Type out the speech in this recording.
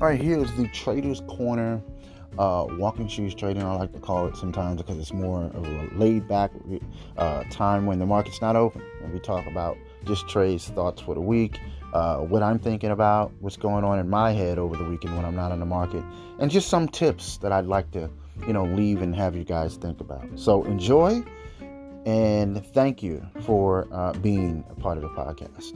All right, here's the Trader's Corner uh, walking shoes trading. I like to call it sometimes because it's more of a laid back uh, time when the market's not open. And we talk about just trades, thoughts for the week, uh, what I'm thinking about, what's going on in my head over the weekend when I'm not in the market, and just some tips that I'd like to, you know, leave and have you guys think about. So enjoy, and thank you for uh, being a part of the podcast.